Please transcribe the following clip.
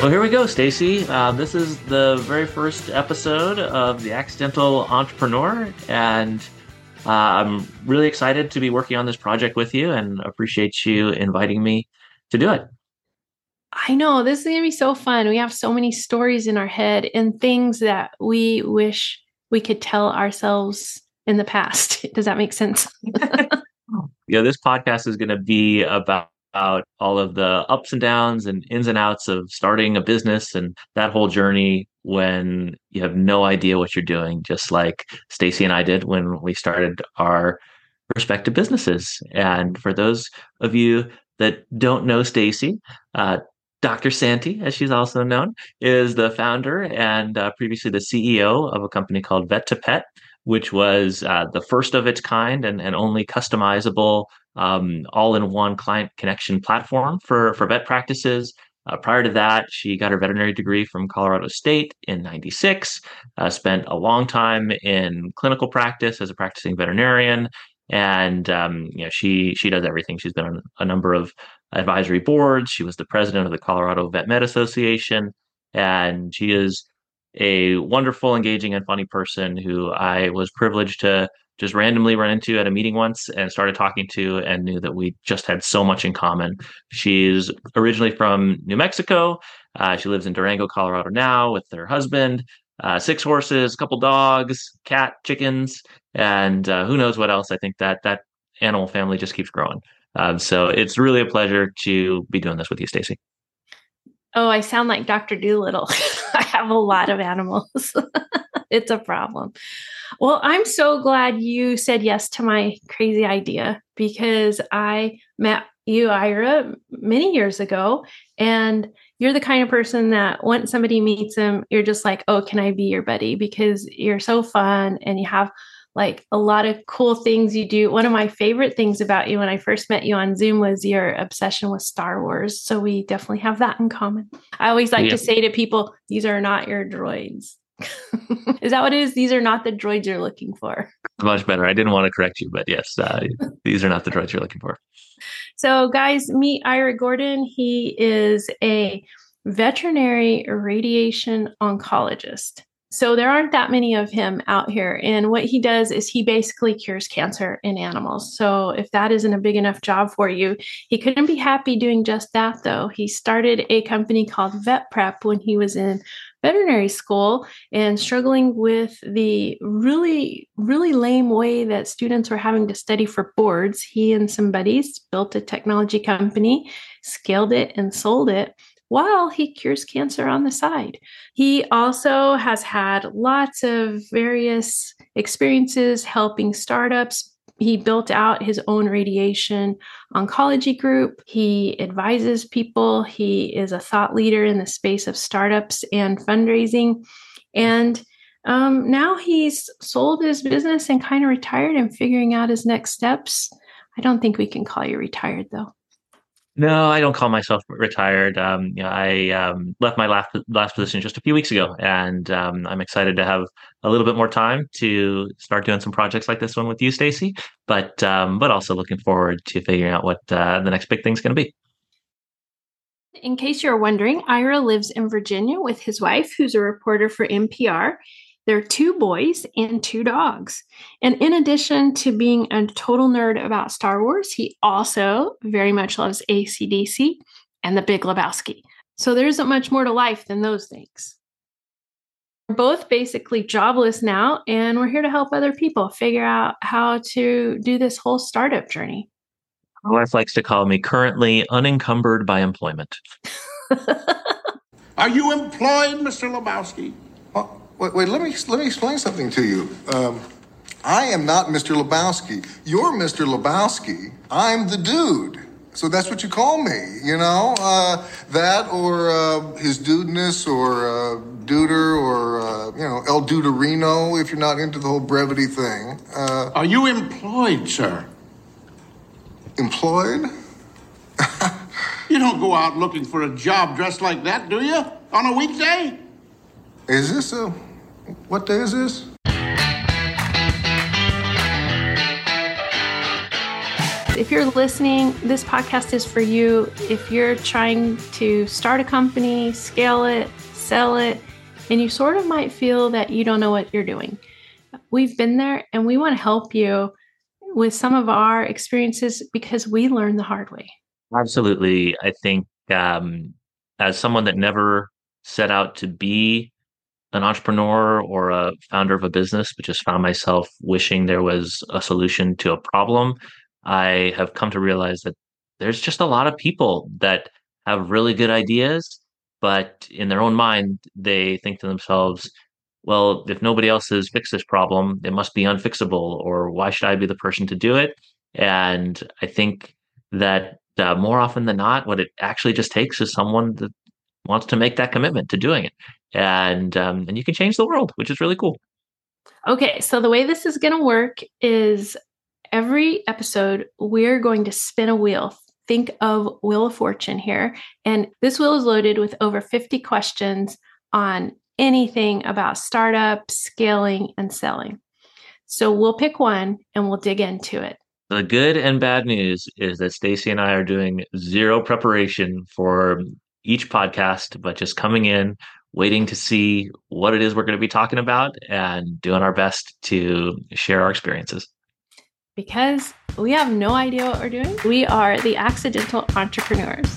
Well, here we go, Stacee. Uh, this is the very first episode of The Accidental Entrepreneur, and uh, I'm really excited to be working on this project with you and appreciate you inviting me to do it. I know this is going to be so fun. We have so many stories in our head and things that we wish we could tell ourselves in the past. Does that make sense? yeah, this podcast is going to be about about all of the ups and downs and ins and outs of starting a business and that whole journey when you have no idea what you're doing, just like Stacee and I did when we started our respective businesses. And for those of you that don't know Stacee, uh, Dr. Santi, as she's also known, is the founder and uh, previously the CEO of a company called Vet2Pet, which was uh, the first of its kind and, and only customizable um, all-in-one client connection platform for for vet practices. Uh, prior to that, she got her veterinary degree from Colorado State in '96. Uh, spent a long time in clinical practice as a practicing veterinarian, and um, you know she she does everything. She's been on a number of advisory boards. She was the president of the Colorado Vet Med Association, and she is a wonderful, engaging, and funny person who I was privileged to just randomly run into at a meeting once and started talking to and knew that we just had so much in common. She's originally from New Mexico. Uh, she lives in Durango, Colorado now with her husband, uh, six horses, a couple dogs, cat, chickens, and uh, who knows what else. I think that that animal family just keeps growing. Um, so it's really a pleasure to be doing this with you, Stacee. Oh, I sound like Dr. Dolittle. I have a lot of animals. it's a problem. Well, I'm so glad you said yes to my crazy idea because I met you, Ira, many years ago. And you're the kind of person that once somebody meets them, you're just like, oh, can I be your buddy? Because you're so fun and you have like a lot of cool things you do. One of my favorite things about you when I first met you on Zoom was your obsession with Star Wars. So we definitely have that in common. I always like yeah. to say to people, these are not your droids. Is that what it is? These are not the droids you're looking for. Much better. I didn't want to correct you, but yes, uh, these are not the droids you're looking for. So, guys, meet Ira Gordon. He is a veterinary radiation oncologist. So there aren't that many of him out here. And what he does is he basically cures cancer in animals. So if that isn't a big enough job for you, he couldn't be happy doing just that, though. He started a company called Vet Prep when he was in veterinary school and struggling with the really, really lame way that students were having to study for boards. He and some buddies built a technology company, scaled it, and sold it while he cures cancer on the side. He also has had lots of various experiences helping startups. He built out his own radiation oncology group. He advises people. He is a thought leader in the space of startups and fundraising. And um, now he's sold his business and kind of retired and figuring out his next steps. I don't think we can call you retired though. No, I don't call myself retired. Um, you know, I um, left my last last position just a few weeks ago, and um, I'm excited to have a little bit more time to start doing some projects like this one with you, Stacee. But um, but also looking forward to figuring out what uh, the next big thing's going to be. In case you're wondering, Ira lives in Virginia with his wife, who's a reporter for NPR. There are two boys and two dogs. And in addition to being a total nerd about Star Wars, he also very much loves ACDC and the Big Lebowski. So there isn't much more to life than those things. We're both basically jobless now, and we're here to help other people figure out how to do this whole startup journey. My wife likes to call me currently unencumbered by employment. Are you employed, Mr. Lebowski? Wait, wait, let me let me explain something to you. Um, I am not Mr. Lebowski. You're Mr. Lebowski. I'm the dude. So that's what you call me, you know? Uh, that or uh, his dudeness or uh, duder or, uh, you know, El Duderino if you're not into the whole brevity thing. Uh, Are you employed, sir? Employed? you don't go out looking for a job dressed like that, do you? On a weekday? Is this a what day is this? if you're listening, this podcast is for you. If you're trying to start a company, scale it, sell it, and you sort of might feel that you don't know what you're doing, we've been there and we want to help you with some of our experiences because we learned the hard way. Absolutely. I think um, as someone that never set out to be an entrepreneur or a founder of a business, but just found myself wishing there was a solution to a problem, I have come to realize that there's just a lot of people that have really good ideas, but in their own mind, they think to themselves, well, if nobody else has fixed this problem, it must be unfixable, or why should I be the person to do it? And I think that uh, more often than not, what it actually just takes is someone that wants to make that commitment to doing it, and um, and you can change the world, which is really cool. Okay, so the way this is going to work is every episode we're going to spin a wheel. Think of Wheel of Fortune here, and this wheel is loaded with over 50 questions on anything about startup, scaling, and selling. So we'll pick one and we'll dig into it. The good and bad news is that Stacee and I are doing zero preparation for each podcast, but just coming in, waiting to see what it is we're going to be talking about and doing our best to share our experiences. Because we have no idea what we're doing. We are the accidental entrepreneurs.